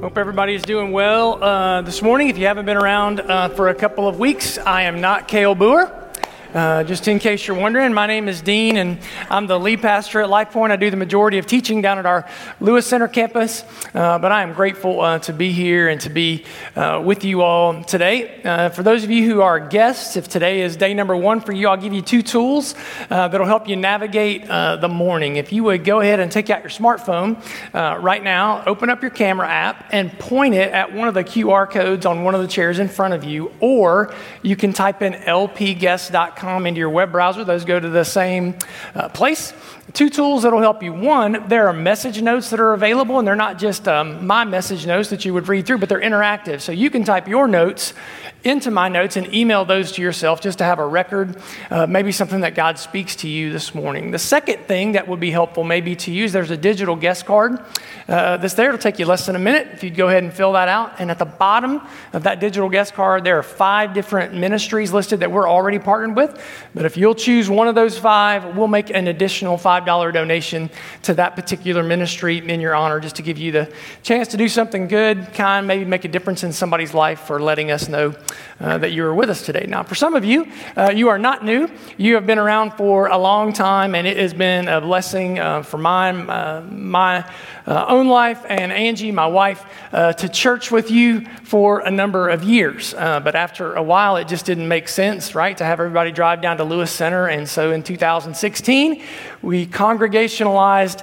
Hope everybody's doing well uh, this morning. If you haven't been around uh, for a couple of weeks, I am not Kale Boer. Uh, just in case you're wondering, my name is Dean, and I'm the lead pastor at Life Point. I do the majority of teaching down at our Lewis Center campus, uh, but I am grateful uh, to be here and to be uh, with you all today. Uh, for those of you who are guests, if today is day number one for you, I'll give you two tools that'll help you navigate the morning. If you would go ahead and take out your smartphone right now, open up your camera app, and point it at one of the QR codes on one of the chairs in front of you, or you can type in lpguest.com into your web browser. Those go to the same uh, place. Two tools that'll help you. One, there are message notes that are available, and they're not just um, my message notes that you would read through, but they're interactive. So you can type your notes into my notes and email those to yourself just to have a record, uh, maybe something that God speaks to you this morning. The second thing that would be helpful maybe to use, there's a digital guest card uh, that's there. It'll take you less than a minute if you'd go ahead and fill that out. And at the bottom of that digital guest card, there are five different ministries listed that we're already partnered with. But if you'll choose one of those five, we'll make an additional $5 donation to that particular ministry in your honor just to give you the chance to do something good, kind, maybe make a difference in somebody's life for letting us know uh, that you are with us today. Now, for some of you, uh, you are not new. You have been around for a long time, and it has been a blessing uh, for mine, uh, my uh, own life and Angie, my wife, to church with you for a number of years. but after a while, it just didn't make sense, right, to have everybody drive down to Lewis Center. And so in 2016, we congregationalized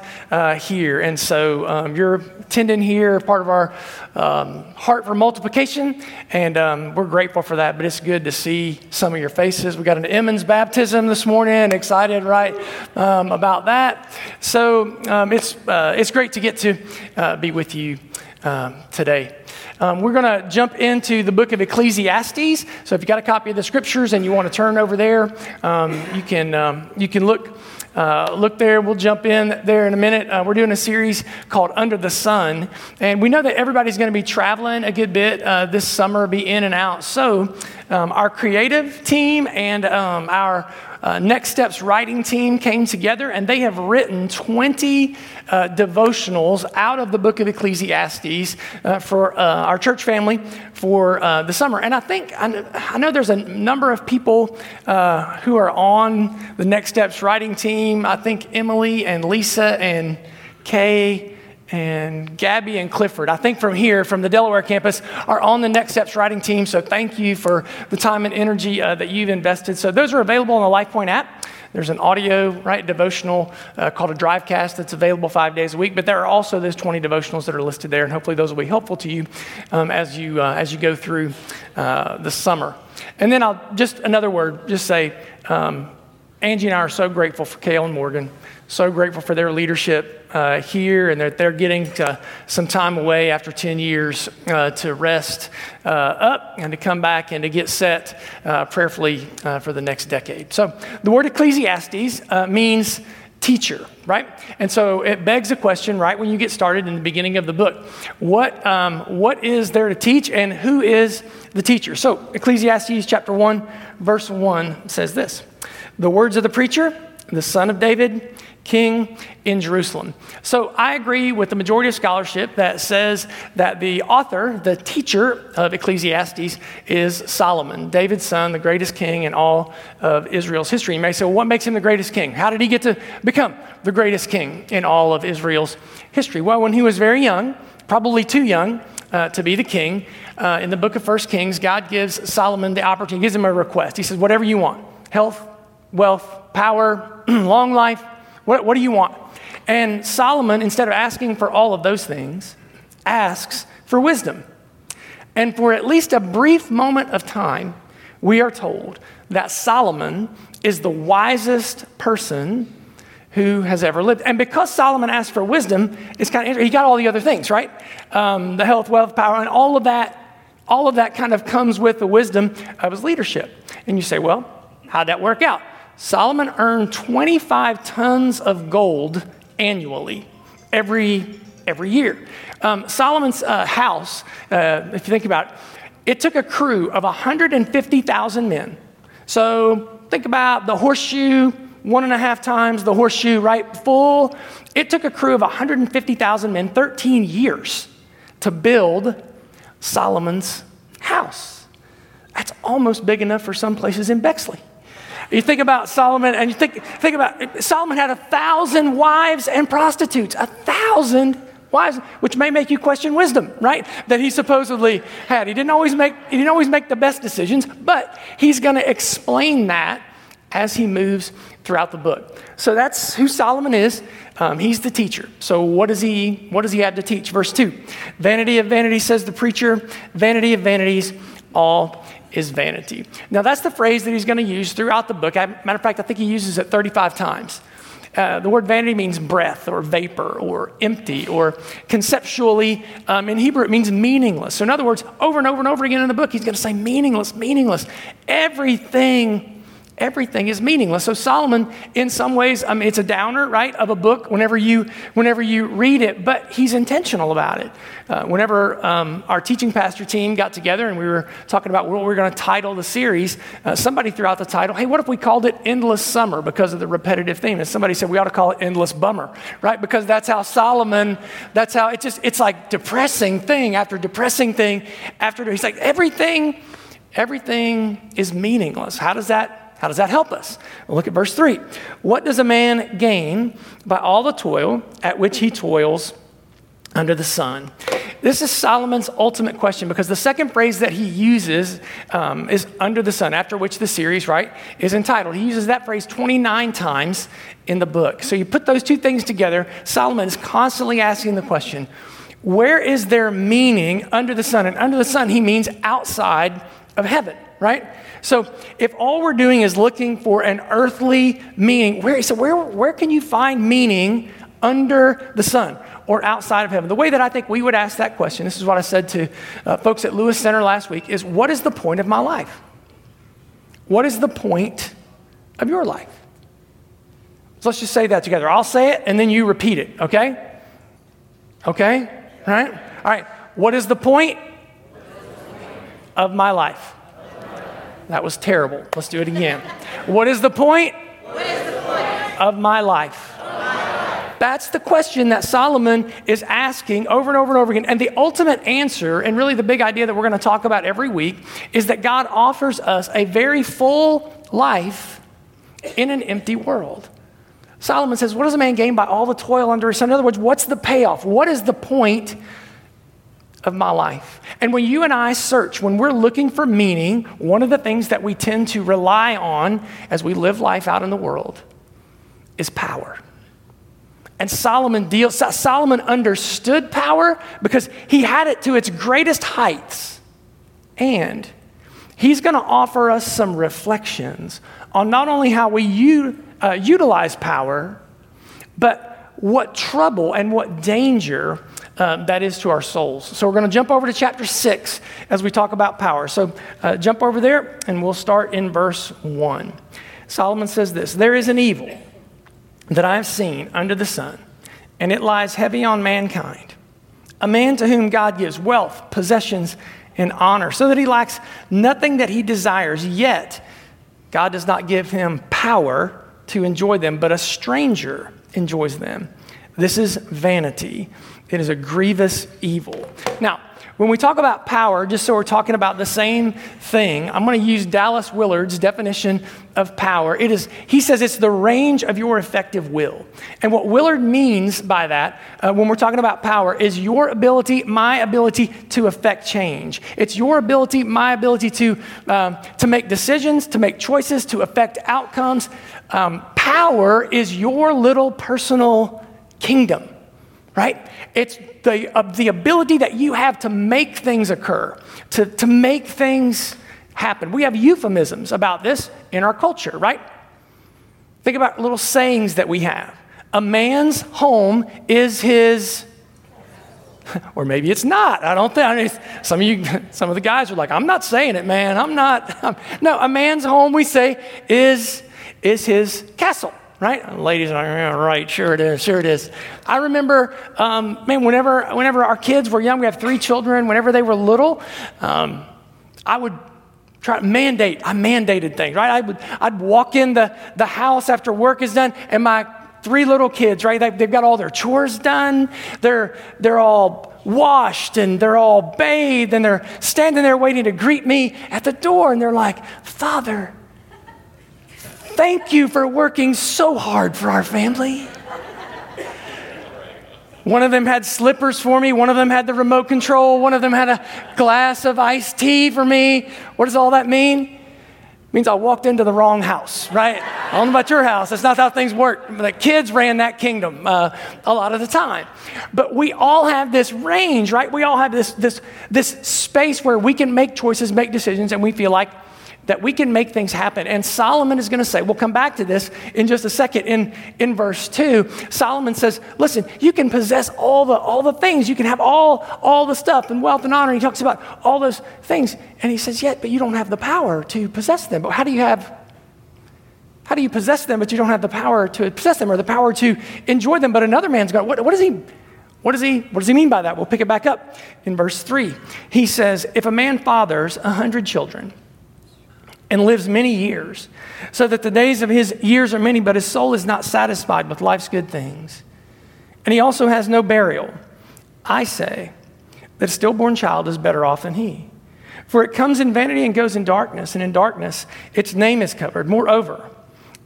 here. And so um, you're attending here, part of our um, heart for multiplication, and um, we're grateful for that. But it's good to see some of your faces. We got an Emmons baptism this morning. Excited, right, um, about that. So um, it's uh, it's great to get to uh, be with you um, today. Um, we're going to jump into the book of Ecclesiastes. So if you got a copy of the scriptures and you want to turn over there, um, you can um, you can look uh, look there. We'll jump in there in a minute. Uh, we're doing a series called Under the Sun. And we know that everybody's going to be traveling a good bit uh, this summer, be in and out. So, um, our creative team and um, our uh, Next Steps writing team came together and they have written 20 uh, devotionals out of the book of Ecclesiastes uh, for uh, our church family for uh, the summer. And I think, I, I, know there's a number of people uh, who are on the Next Steps writing team. I think Emily and Lisa and Kay and Gabby and Clifford, I think from here, from the Delaware campus, are on the Next Steps writing team. So thank you for the time and energy uh, that you've invested. So those are available on the LifePoint app. There's an audio, right, devotional uh, called a Drivecast that's available five days a week. But there are also those 20 devotionals that are listed there, and hopefully those will be helpful to you um, as you uh, as you go through uh, the summer. And then I'll just another word, just say. Um, Angie and I are so grateful for Kale and Morgan, so grateful for their leadership uh, here and that they're getting to, some time away after 10 years uh, to rest uh, up and to come back and to get set uh, prayerfully uh, for the next decade. So the word Ecclesiastes uh, means teacher, right? And so it begs a question, right, when you get started in the beginning of the book. What, um, what is there to teach and who is the teacher? So Ecclesiastes chapter 1, verse 1 says this. The words of the preacher, the son of David, king in Jerusalem. So I agree with the majority of scholarship that says that the author, the teacher of Ecclesiastes, is Solomon, David's son, the greatest king in all of Israel's history. You may say, well, what makes him the greatest king? How did he get to become the greatest king in all of Israel's history? Well, when he was very young, probably too young uh, to be the king, uh, in the book of First Kings, God gives Solomon the opportunity, gives him a request. He says, whatever you want health, wealth, power, long life. What, what do you want? And Solomon, instead of asking for all of those things, asks for wisdom. And for at least a brief moment of time, we are told that Solomon is the wisest person who has ever lived. And because Solomon asked for wisdom, it's kind of he got all the other things, right? Um, the health, wealth, power, and all of that. All of that kind of comes with the wisdom of his leadership. And you say, well, how'd that work out? Solomon earned 25 tons of gold annually every, every year. Um, Solomon's uh, house, uh, if you think about it, it took a crew of 150,000 men. So think about the horseshoe, one and a half times the horseshoe, right? Full. It took a crew of 150,000 men 13 years to build Solomon's house. That's almost big enough for some places in Bexley. You think about Solomon, and you think, think about Solomon had a thousand wives and prostitutes, a thousand wives, which may make you question wisdom, right? That he supposedly had. He didn't always make, he didn't always make the best decisions, but he's going to explain that as he moves throughout the book. So that's who Solomon is. Um, he's the teacher. So what does he what does he have to teach? Verse two, vanity of vanity says the preacher. Vanity of vanities, all is vanity. Now that's the phrase that he's going to use throughout the book. Matter of fact, I think he uses it 35 times. Uh, the word vanity means breath or vapor or empty or conceptually, um, in Hebrew, it means meaningless. So, in other words, over and over and over again in the book, he's going to say meaningless, meaningless. Everything everything is meaningless. So Solomon, in some ways, I mean, it's a downer, right, of a book whenever you whenever you read it, but he's intentional about it. Uh, whenever um, our teaching pastor team got together and we were talking about what we are going to title the series, uh, somebody threw out the title, "Hey, what if we called it Endless Summer because of the repetitive theme?" And somebody said we ought to call it Endless Bummer, right? Because that's how Solomon, that's how it just it's like depressing thing after depressing thing after. He's like everything. Everything is meaningless. How does that how does that help us? Well, look at verse 3. What does a man gain by all the toil at which he toils under the sun? This is Solomon's ultimate question because the second phrase that he uses um, is under the sun, after which the series, right, is entitled. He uses that phrase 29 times in the book. So you put those two things together, Solomon is constantly asking the question where is there meaning under the sun? And under the sun, he means outside of heaven, right? So if all we're doing is looking for an earthly meaning, where, so where, where can you find meaning under the sun or outside of heaven? The way that I think we would ask that question, this is what I said to uh, folks at Lewis Center last week, is what is the point of my life? What is the point of your life? So let's just say that together. I'll say it and then you repeat it, okay? Okay? All right? All right. What is the point of my life? That was terrible. Let's do it again. What is the point, is the point? of my life? That's the question that Solomon is asking over and over and over again. And the ultimate answer, and really the big idea that we're going to talk about every week, is that God offers us a very full life in an empty world. Solomon says, What does a man gain by all the toil under his sun? In other words, what's the payoff? What is the point of my life. And when you and I search, when we're looking for meaning, one of the things that we tend to rely on as we live life out in the world is power. And Solomon deals, Solomon understood power because he had it to its greatest heights. And he's going to offer us some reflections on not only how we u- uh, utilize power, but what trouble and what danger uh, that is to our souls. So we're going to jump over to chapter 6 as we talk about power. So uh, jump over there and we'll start in verse 1. Solomon says this There is an evil that I have seen under the sun, and it lies heavy on mankind. A man to whom God gives wealth, possessions, and honor, so that he lacks nothing that he desires, yet God does not give him power to enjoy them, but a stranger enjoys them. This is vanity. It is a grievous evil. Now, when we talk about power, just so we're talking about the same thing, I'm going to use Dallas Willard's definition of power. It is, he says it's the range of your effective will. And what Willard means by that, uh, when we're talking about power, is your ability, my ability to affect change. It's your ability, my ability to, um, to make decisions, to make choices, to affect outcomes. Um, power is your little personal kingdom right? It's the, uh, the ability that you have to make things occur, to, to make things happen. We have euphemisms about this in our culture, right? Think about little sayings that we have. A man's home is his, or maybe it's not. I don't think. I mean, some of you, some of the guys are like, "I'm not saying it, man. I'm not." I'm, no, a man's home, we say, is is his castle right? ladies are like, yeah, right, sure it is, sure it is. I remember, um, man, whenever, whenever our kids were young, we have three children, whenever they were little, um, I would try to mandate, I mandated things, right? I would, I'd walk in the, the house after work is done, and my three little kids, right? They've got all their chores done. They're, they're all washed and they're all bathed and they're standing there waiting to greet me at the door. And they're like, Father, thank you for working so hard for our family. One of them had slippers for me. One of them had the remote control. One of them had a glass of iced tea for me. What does all that mean? It means I walked into the wrong house, right? I don't know about your house. That's not how things work. The kids ran that kingdom uh, a lot of the time. But we all have this range, right? We all have this, this, this space where we can make choices, make decisions, and we feel like that we can make things happen. And Solomon is going to say, we'll come back to this in just a second. In, in verse 2, Solomon says, listen, you can possess all the, all the things. You can have all, all the stuff and wealth and honor. He talks about all those things. And he says, yet, but you don't have the power to possess them. But how do you have, how do you possess them, but you don't have the power to possess them or the power to enjoy them? But another man's got, what, what does he, what does, he, what does he mean by that? We'll pick it back up in verse 3. He says, If a man fathers a hundred children and lives many years, so that the days of his years are many, but his soul is not satisfied with life's good things. And he also has no burial. I say that a stillborn child is better off than he. For it comes in vanity and goes in darkness, and in darkness its name is covered. Moreover,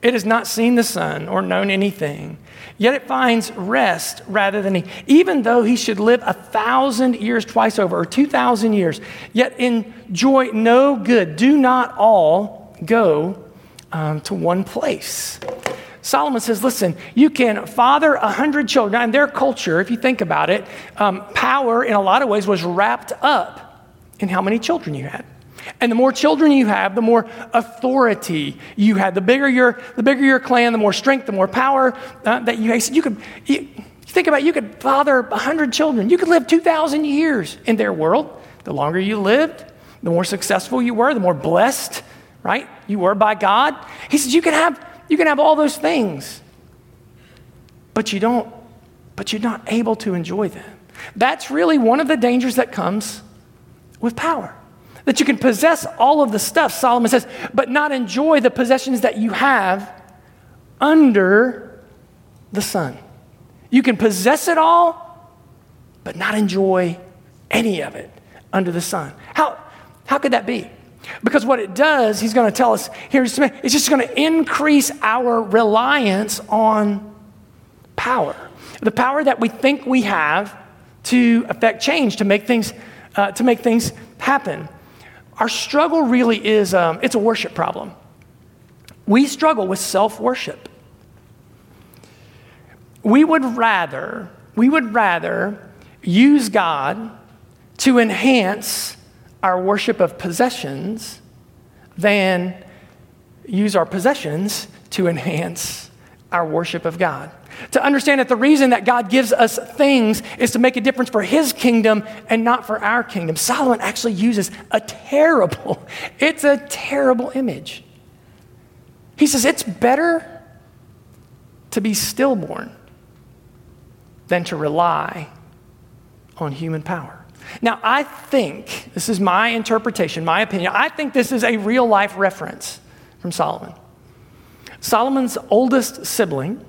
it has not seen the sun or known anything, yet it finds rest rather than he. Even though he should live a thousand years twice over, or two thousand years, yet enjoy no good. Do not all go um, to one place. Solomon says, listen, you can father a hundred children. Now, in their culture, if you think about it, um, power in a lot of ways was wrapped up in how many children you had. And the more children you have, the more authority you have. The bigger your, the bigger your clan, the more strength, the more power uh, that you have. You could, you, think about it, you could father 100 children. You could live 2,000 years in their world. The longer you lived, the more successful you were, the more blessed, right, you were by God. He says you can have, you can have all those things, but you don't, but you're not able to enjoy them. That's really one of the dangers that comes with power that you can possess all of the stuff, Solomon says, but not enjoy the possessions that you have under the sun. You can possess it all, but not enjoy any of it under the sun. How, how could that be? Because what it does, he's going to tell us here, it's just going to increase our reliance on power. The power that we think we have to affect change, to make things, uh, to make things happen. Our struggle really is um, it's a worship problem. We struggle with self worship. We would rather, we would rather use God to enhance our worship of possessions than use our possessions to enhance our worship of God. To understand that the reason that God gives us things is to make a difference for his kingdom and not for our kingdom. Solomon actually uses a terrible, it's a terrible image. He says it's better to be stillborn than to rely on human power. Now, I think, this is my interpretation, my opinion, I think this is a real life reference from Solomon. Solomon's oldest sibling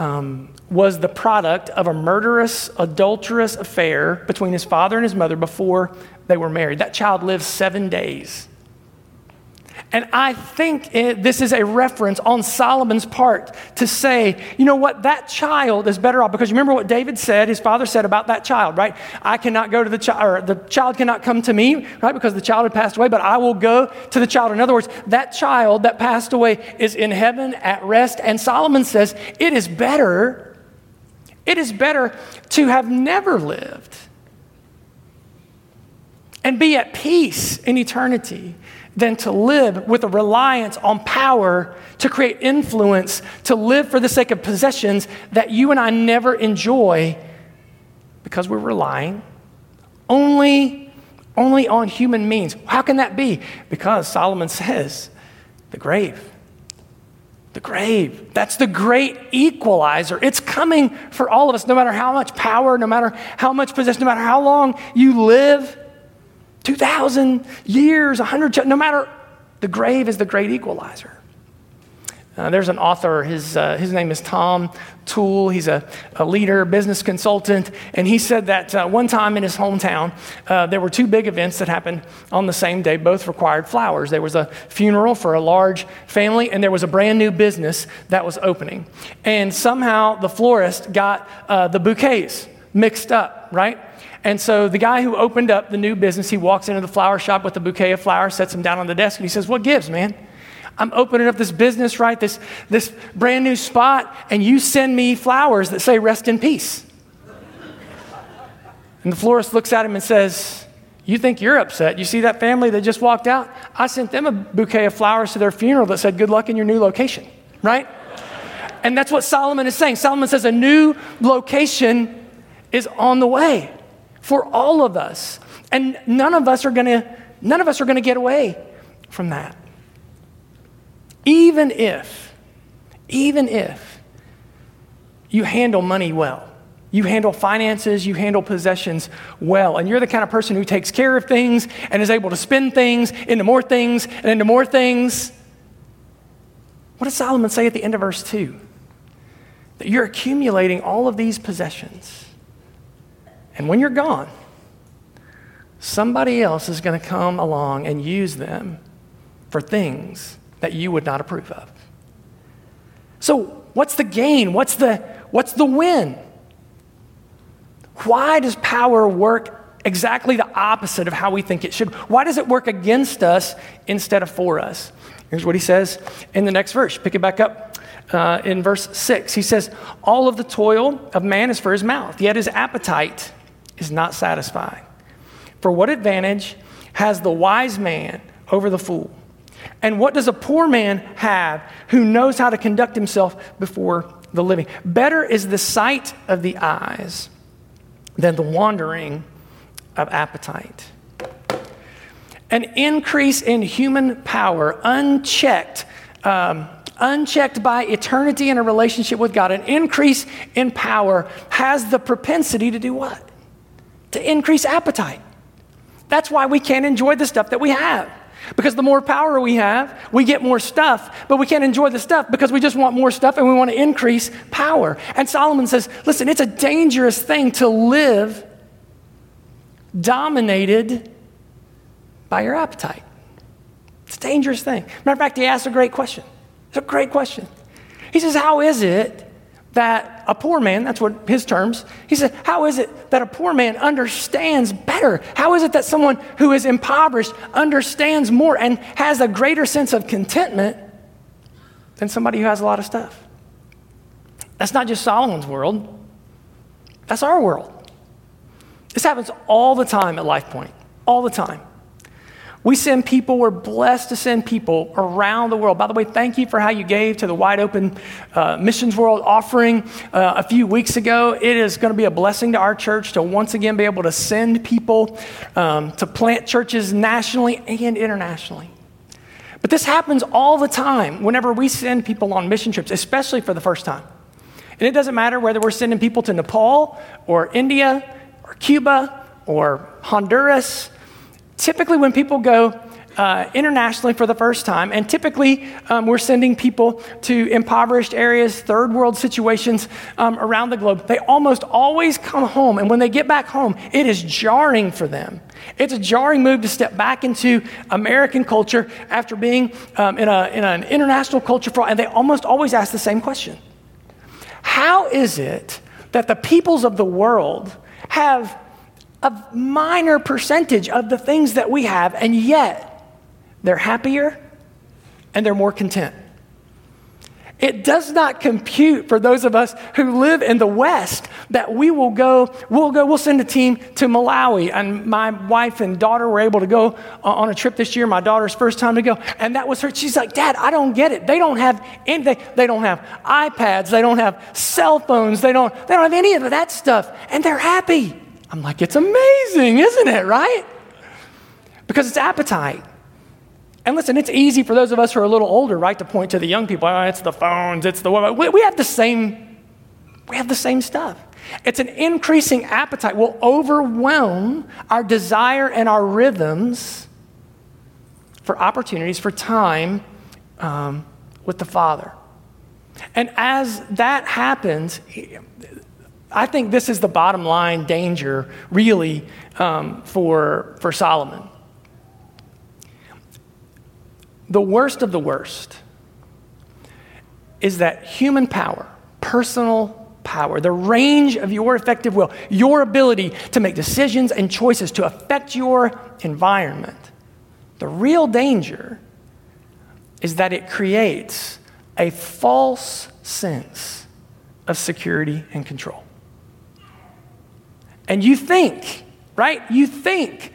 um, was the product of a murderous, adulterous affair between his father and his mother before they were married. That child lived seven days. And I think it, this is a reference on Solomon's part to say, you know what, that child is better off. Because you remember what David said, his father said about that child, right? I cannot go to the child, or the child cannot come to me, right? Because the child had passed away, but I will go to the child. In other words, that child that passed away is in heaven at rest. And Solomon says, it is better, it is better to have never lived and be at peace in eternity than to live with a reliance on power to create influence, to live for the sake of possessions that you and I never enjoy because we're relying only, only on human means. How can that be? Because Solomon says the grave. The grave. That's the great equalizer. It's coming for all of us, no matter how much power, no matter how much possession, no matter how long you live 2,000 years, 100, no matter, the grave is the great equalizer. Uh, there's an author, his, uh, his name is Tom Toole. He's a, a leader, business consultant, and he said that uh, one time in his hometown, uh, there were two big events that happened on the same day. Both required flowers. There was a funeral for a large family, and there was a brand new business that was opening. And somehow the florist got uh, the bouquets mixed up, right? And so the guy who opened up the new business, he walks into the flower shop with a bouquet of flowers, sets them down on the desk, and he says, What gives, man? I'm opening up this business, right? This, this brand new spot, and you send me flowers that say rest in peace. And the florist looks at him and says, You think you're upset? You see that family that just walked out? I sent them a bouquet of flowers to their funeral that said, Good luck in your new location, right? And that's what Solomon is saying. Solomon says a new location is on the way for all of us. And none of us are gonna, none of us are gonna get away from that. Even if, even if you handle money well, you handle finances, you handle possessions well, and you're the kind of person who takes care of things and is able to spend things into more things and into more things. What does Solomon say at the end of verse 2? That you're accumulating all of these possessions. And when you're gone, somebody else is going to come along and use them for things that you would not approve of. So, what's the gain? What's the, what's the win? Why does power work exactly the opposite of how we think it should? Why does it work against us instead of for us? Here's what he says in the next verse. Pick it back up uh, in verse 6. He says, All of the toil of man is for his mouth, yet his appetite is not satisfying. For what advantage has the wise man over the fool? And what does a poor man have who knows how to conduct himself before the living? Better is the sight of the eyes than the wandering of appetite. An increase in human power, unchecked, um, unchecked by eternity in a relationship with God, an increase in power has the propensity to do what? To increase appetite. That's why we can't enjoy the stuff that we have. Because the more power we have, we get more stuff, but we can't enjoy the stuff because we just want more stuff and we want to increase power. And Solomon says, listen, it's a dangerous thing to live dominated by your appetite. It's a dangerous thing. Matter of fact, he asks a great question. It's a great question. He says, How is it that a poor man, that's what his terms, he said, How is it that a poor man understands better? How is it that someone who is impoverished understands more and has a greater sense of contentment than somebody who has a lot of stuff? That's not just Solomon's world, that's our world. This happens all the time at LifePoint, all the time. We send people, we're blessed to send people around the world. By the way, thank you for how you gave to the Wide Open uh, Missions World offering uh, a few weeks ago. It is going to be a blessing to our church to once again be able to send people um, to plant churches nationally and internationally. But this happens all the time whenever we send people on mission trips, especially for the first time. And it doesn't matter whether we're sending people to Nepal or India or Cuba or Honduras typically when people go uh, internationally for the first time, and typically um, we're sending people to impoverished areas, third world situations um, around the globe, they almost always come home. And when they get back home, it is jarring for them. It's a jarring move to step back into American culture after being um, in, a, in an international culture for, and they almost always ask the same question How is it that the peoples of the world have a minor percentage of the things that we have, and yet they're happier and they're more content. It does not compute for those of us who live in the West that we will go, we'll go, we'll send a team to Malawi. And my wife and daughter were able to go uh, on a trip this year, my daughter's first time to go. And that was her. She's like, Dad, I don't get it. They don't have anything. They don't have iPads. They don't have cell phones. They don't, they don't have any of that stuff. And they're happy. I'm like, it's amazing, isn't it, right? Because it's appetite. And listen, it's easy for those of us who are a little older, right, to point to the young people. Oh, it's the phones, it's the we, we have the same, we have the same stuff. It's an increasing appetite will overwhelm our desire and our rhythms for opportunities for time um, with the Father. And as that happens, I think this is the bottom line danger, really, um, for, for Solomon. The worst of the worst is that human power, personal power, the range of your effective will, your ability to make decisions and choices to affect your environment. The real danger is that it creates a false sense of security and control. And you think, right? You think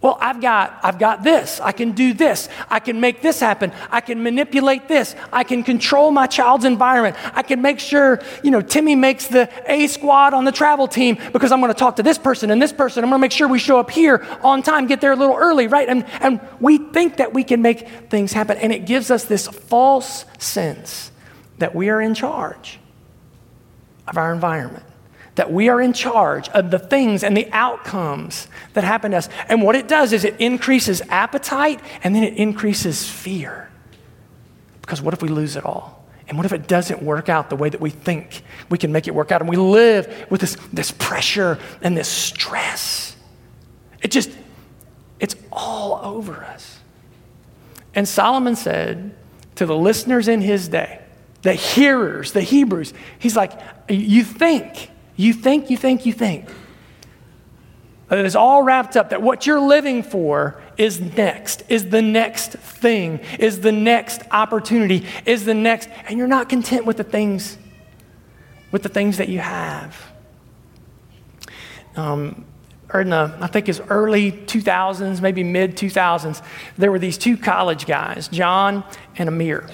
well, I've got, I've got this. I can do this. I can make this happen. I can manipulate this. I can control my child's environment. I can make sure, you know, Timmy makes the A squad on the travel team because I'm going to talk to this person and this person. I'm going to make sure we show up here on time, get there a little early, right? And, and we think that we can make things happen. And it gives us this false sense that we are in charge of our environment that we are in charge of the things and the outcomes that happen to us. And what it does is it increases appetite and then it increases fear. Because what if we lose it all? And what if it doesn't work out the way that we think we can make it work out? And we live with this, this pressure and this stress. It just, it's all over us. And Solomon said to the listeners in his day, the hearers, the Hebrews, he's like, You think you think, you think, you think. That it's all wrapped up, that what you're living for is next, is the next thing, is the next opportunity, is the next, and you're not content with the things, with the things that you have. Um, in the, I think it's early 2000s, maybe mid 2000s, there were these two college guys, John and Amir.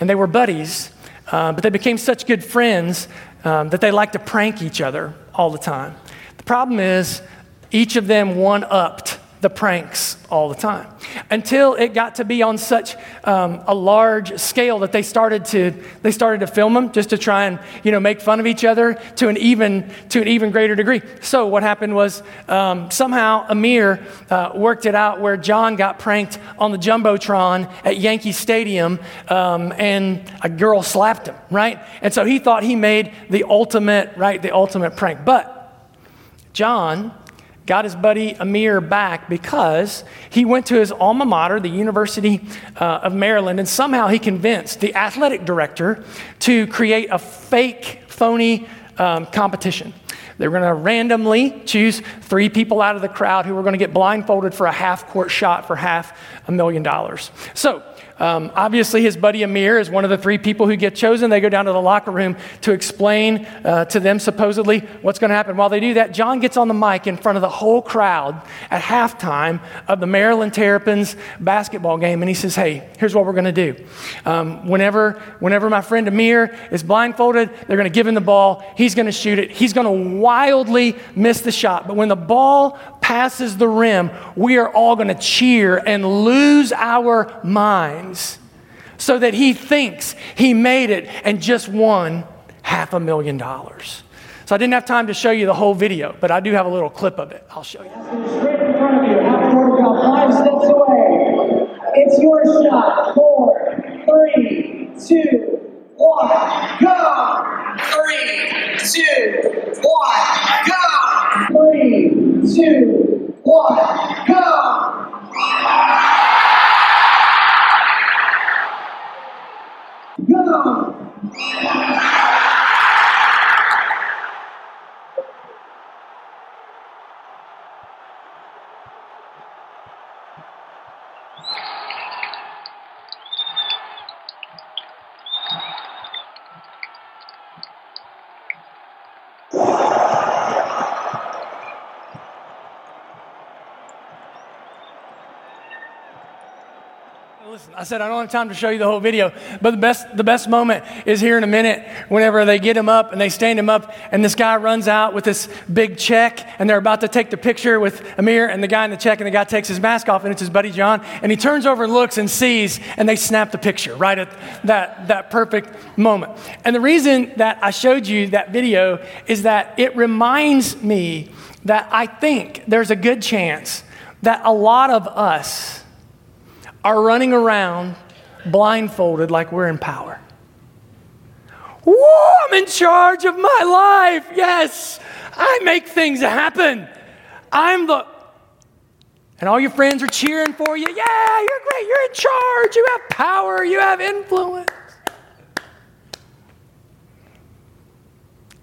And they were buddies, uh, but they became such good friends um, that they like to prank each other all the time. The problem is, each of them one upped the pranks all the time. Until it got to be on such um, a large scale that they started to they started to film them just to try and you know make fun of each other to an even to an even greater degree. So what happened was um, somehow amir uh, worked it out where john got pranked on the jumbotron at yankee stadium um, and a girl slapped him right? And so he thought he made the ultimate right the ultimate prank. But john got his buddy Amir back because he went to his alma mater, the University uh, of Maryland, and somehow he convinced the athletic director to create a fake, phony um, competition. They were going to randomly choose three people out of the crowd who were going to get blindfolded for a half court shot for half a million dollars. So um, obviously, his buddy Amir is one of the three people who get chosen. They go down to the locker room to explain uh, to them, supposedly, what's going to happen. While they do that, John gets on the mic in front of the whole crowd at halftime of the Maryland Terrapins basketball game, and he says, Hey, here's what we're going to do. Um, whenever, whenever my friend Amir is blindfolded, they're going to give him the ball. He's going to shoot it. He's going to wildly miss the shot. But when the ball passes the rim, we are all going to cheer and lose our so that he thinks he made it and just won half a million dollars. So I didn't have time to show you the whole video, but I do have a little clip of it. I'll show you. Straight in front of you, half court about five steps away. It's your shot. Four, three, two, one, go! Three, two, one, go! Three, two, one! Go! I said I don't have time to show you the whole video, but the best, the best moment is here in a minute whenever they get him up and they stand him up, and this guy runs out with this big check, and they're about to take the picture with Amir and the guy in the check, and the guy takes his mask off, and it's his buddy John, and he turns over and looks and sees, and they snap the picture right at that, that perfect moment. And the reason that I showed you that video is that it reminds me that I think there's a good chance that a lot of us, are running around blindfolded like we're in power. Oh, I'm in charge of my life. Yes, I make things happen. I'm the. And all your friends are cheering for you. Yeah, you're great. You're in charge. You have power. You have influence.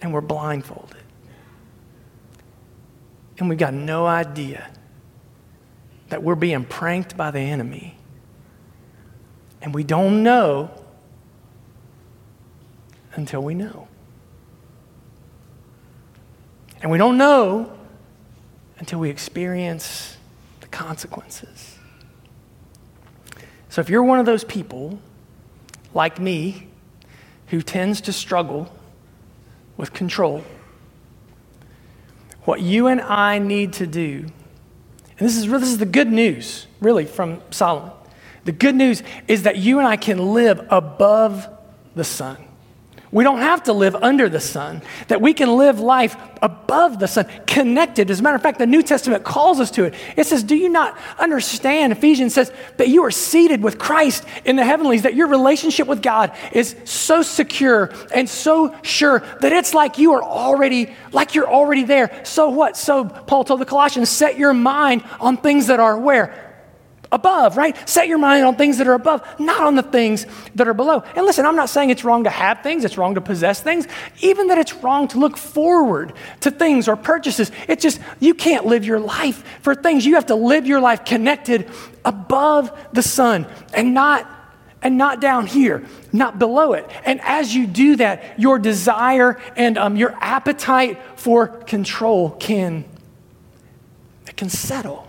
And we're blindfolded. And we've got no idea that we're being pranked by the enemy. And we don't know until we know. And we don't know until we experience the consequences. So if you're one of those people, like me, who tends to struggle with control, what you and I need to do, and this is, this is the good news, really, from Solomon. The good news is that you and I can live above the sun. We don't have to live under the sun, that we can live life above the sun, connected. As a matter of fact, the New Testament calls us to it. It says, Do you not understand? Ephesians says that you are seated with Christ in the heavenlies, that your relationship with God is so secure and so sure that it's like you are already, like you're already there. So what? So Paul told the Colossians, set your mind on things that are where? Above, right? Set your mind on things that are above, not on the things that are below. And listen, I'm not saying it's wrong to have things, it's wrong to possess things, even that it's wrong to look forward to things or purchases. It's just, you can't live your life for things. You have to live your life connected above the sun and not and not down here, not below it. And as you do that, your desire and um, your appetite for control can, it can settle.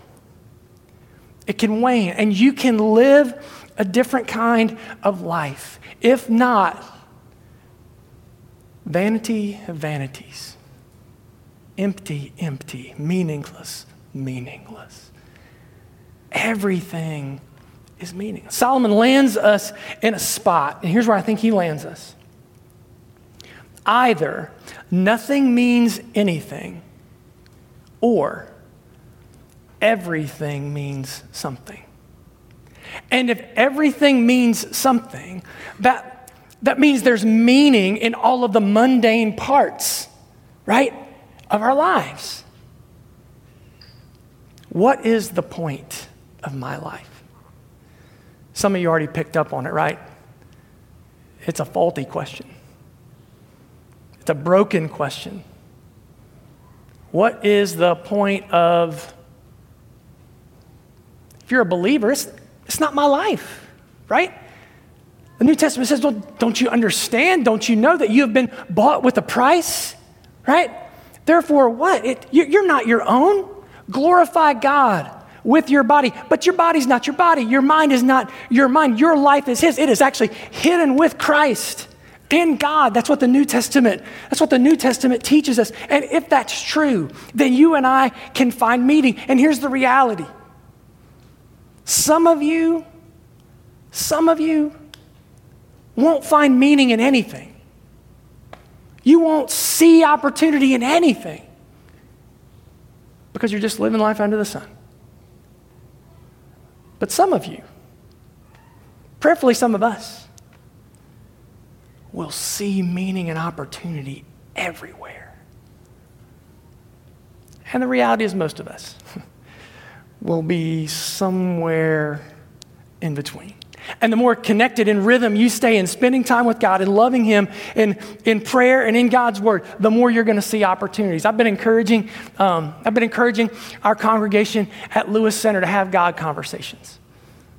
It can wane, and you can live a different kind of life. If not, vanity of vanities. Empty, empty, meaningless, meaningless. Everything is meaningless. Solomon lands us in a spot, and here's where I think he lands us. Either nothing means anything, or everything means something. And if everything means something, that, that means there's meaning in all of the mundane parts, right, of our lives. What is the point of my life? Some of you already picked up on it, right? It's a faulty question. It's a broken question. What is the point of if you're a believer, it's, it's not my life, right? The New Testament says, well, don't you understand? Don't you know that you have been bought with a price, right? Therefore, what? It, you're not your own. Glorify God with your body, but your body's not your body. Your mind is not your mind. Your life is His. It is actually hidden with Christ in God. That's what the New Testament, that's what the New Testament teaches us. And if that's true, then you and I can find meaning. And here's the reality some of you, some of you won't find meaning in anything. You won't see opportunity in anything because you're just living life under the sun. But some of you, prayerfully some of us, will see meaning and opportunity everywhere. And the reality is, most of us. will be somewhere in between. And the more connected in rhythm you stay in spending time with God and loving Him in, in prayer and in God's Word, the more you're going to see opportunities. I've been encouraging, um, I've been encouraging our congregation at Lewis Center to have God conversations.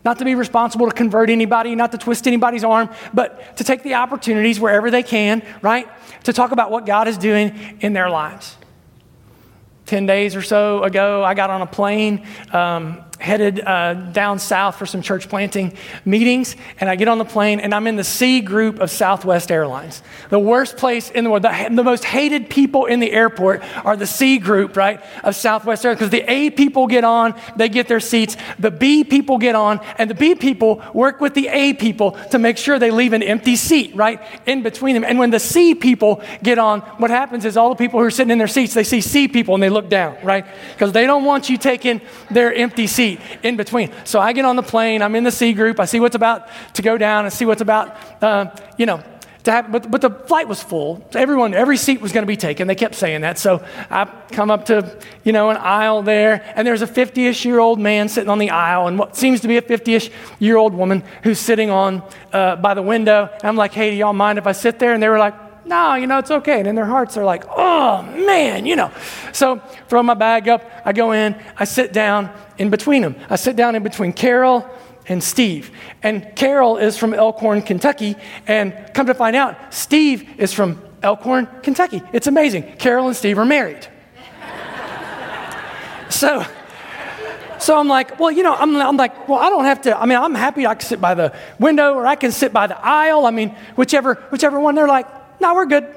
Not to be responsible to convert anybody, not to twist anybody's arm, but to take the opportunities wherever they can, right? To talk about what God is doing in their lives. 10 days or so ago, I got on a plane um, headed uh, down south for some church planting meetings, and I get on the plane, and I'm in the C group of Southwest Airlines. The worst place in the world, the, the most hated people in the airport are the C group, right, of Southwest Airlines, because the A people get on, they get their seats, the B people get on, and the B people work with the A people to make sure they leave an empty seat, right, in between them. And when the C people get on, what happens is all the people who are sitting in their seats, they see C people and they look down, right, because they don't want you taking their empty seat seat in between. So I get on the plane, I'm in the C group, I see what's about to go down, and see what's about, uh, you know, to have, but, but the flight was full. Everyone, every seat was going to be taken. They kept saying that. So I come up to, you know, an aisle there, and there's a 50-ish year old man sitting on the aisle, and what seems to be a 50-ish year old woman who's sitting on uh, by the window. And I'm like, hey, do y'all mind if I sit there? And they were like, no, you know, it's okay. And in their hearts, they're like, oh, man, you know. So throw my bag up. I go in. I sit down in between them. I sit down in between Carol and Steve. And Carol is from Elkhorn, Kentucky. And come to find out, Steve is from Elkhorn, Kentucky. It's amazing. Carol and Steve are married. so, so I'm like, well, you know, I'm, I'm like, well, I don't have to. I mean, I'm happy I can sit by the window or I can sit by the aisle. I mean, whichever, whichever one. They're like, no, we're good.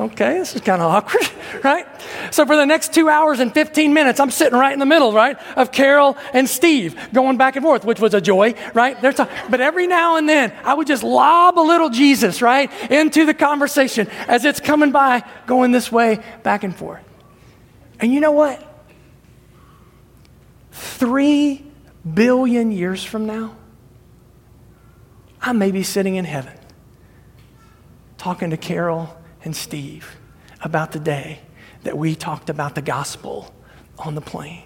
okay, this is kind of awkward, right? So for the next two hours and 15 minutes, I'm sitting right in the middle, right, of Carol and Steve going back and forth, which was a joy, right? But every now and then, I would just lob a little Jesus, right, into the conversation as it's coming by, going this way, back and forth. And you know what? Three billion years from now, I may be sitting in heaven talking to Carol and Steve about the day that we talked about the gospel on the plane.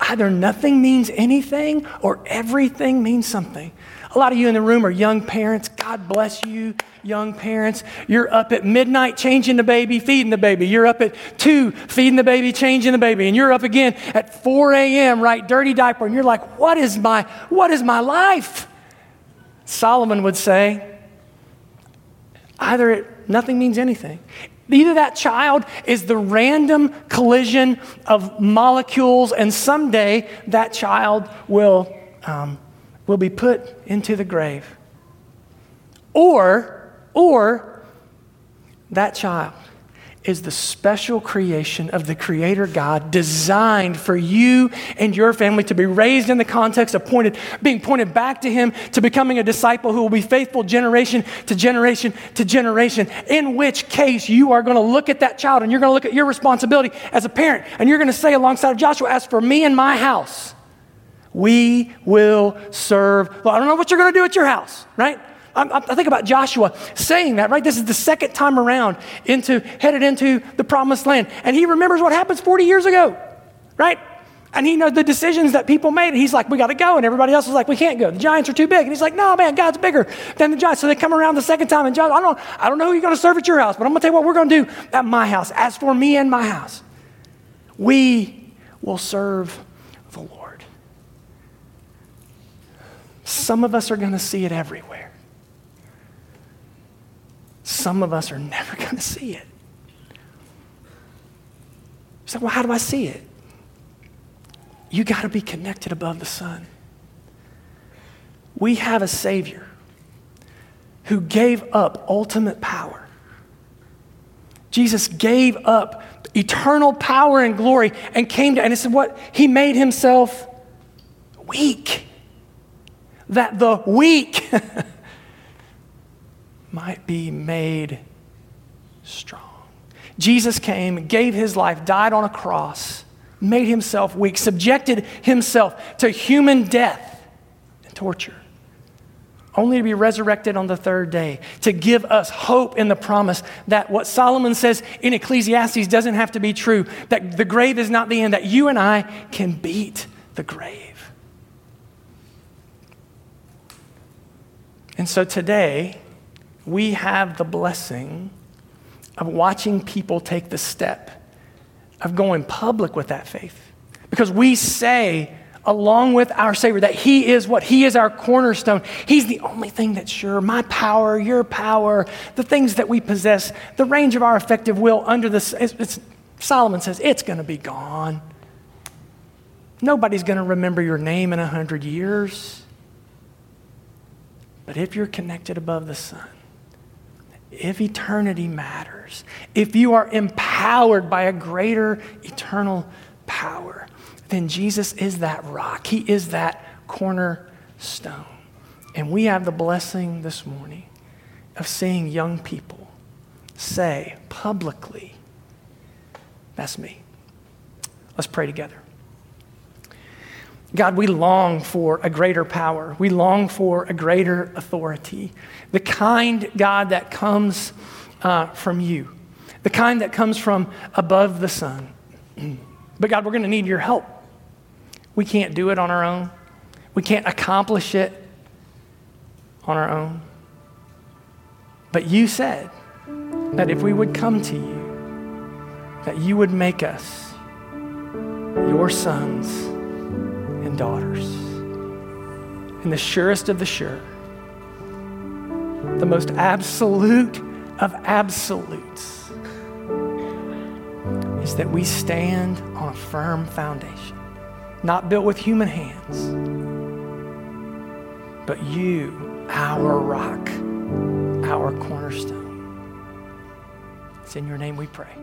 Either nothing means anything or everything means something. A lot of you in the room are young parents. God bless you, young parents. You're up at midnight changing the baby, feeding the baby. You're up at 2 feeding the baby, changing the baby. And you're up again at 4 a.m., right? Dirty diaper. And you're like, what is my, what is my life? Solomon would say, either it, nothing means anything. Either that child is the random collision of molecules, and someday that child will, um, will be put into the grave. Or, or that child is the special creation of the Creator God designed for you and your family to be raised in the context of pointed, being pointed back to Him, to becoming a disciple who will be faithful generation to generation to generation. In which case, you are going to look at that child and you're going to look at your responsibility as a parent and you're going to say, alongside of Joshua, As for me and my house, we will serve. Well, I don't know what you're going to do at your house, right? I, I think about Joshua saying that, right? This is the second time around into, headed into the promised land. And he remembers what happens 40 years ago, right? And he knows the decisions that people made. And he's like, we got to go. And everybody else is like, we can't go. The giants are too big. And he's like, no, man, God's bigger than the giants. So they come around the second time. And Joshua, I don't, I don't know who you're going to serve at your house, but I'm going to tell you what we're going to do at my house. As for me and my house, we will serve the Lord. Some of us are going to see it everywhere. Some of us are never going to see it. So, well, how do I see it? You got to be connected above the sun. We have a Savior who gave up ultimate power. Jesus gave up eternal power and glory and came to, and it's what? He made himself weak. That the weak might be made strong. Jesus came, gave his life, died on a cross, made himself weak, subjected himself to human death and torture, only to be resurrected on the third day, to give us hope in the promise that what Solomon says in Ecclesiastes doesn't have to be true, that the grave is not the end, that you and I can beat the grave. And so today, we have the blessing of watching people take the step of going public with that faith. Because we say, along with our Savior, that He is what? He is our cornerstone. He's the only thing that's sure. My power, your power, the things that we possess, the range of our effective will under this, it's, it's, Solomon says, it's going to be gone. Nobody's going to remember your name in a hundred years. But if you're connected above the sun, if eternity matters, if you are empowered by a greater eternal power, then Jesus is that rock. He is that cornerstone. And we have the blessing this morning of seeing young people say publicly, That's me. Let's pray together. God, we long for a greater power. We long for a greater authority. The kind, God, that comes uh, from you, the kind that comes from above the sun. but God, we're going to need your help. We can't do it on our own, we can't accomplish it on our own. But you said that if we would come to you, that you would make us your sons daughters. And the surest of the sure, the most absolute of absolutes, is that we stand on a firm foundation, not built with human hands, but you, our rock, our cornerstone. It's in your name we pray.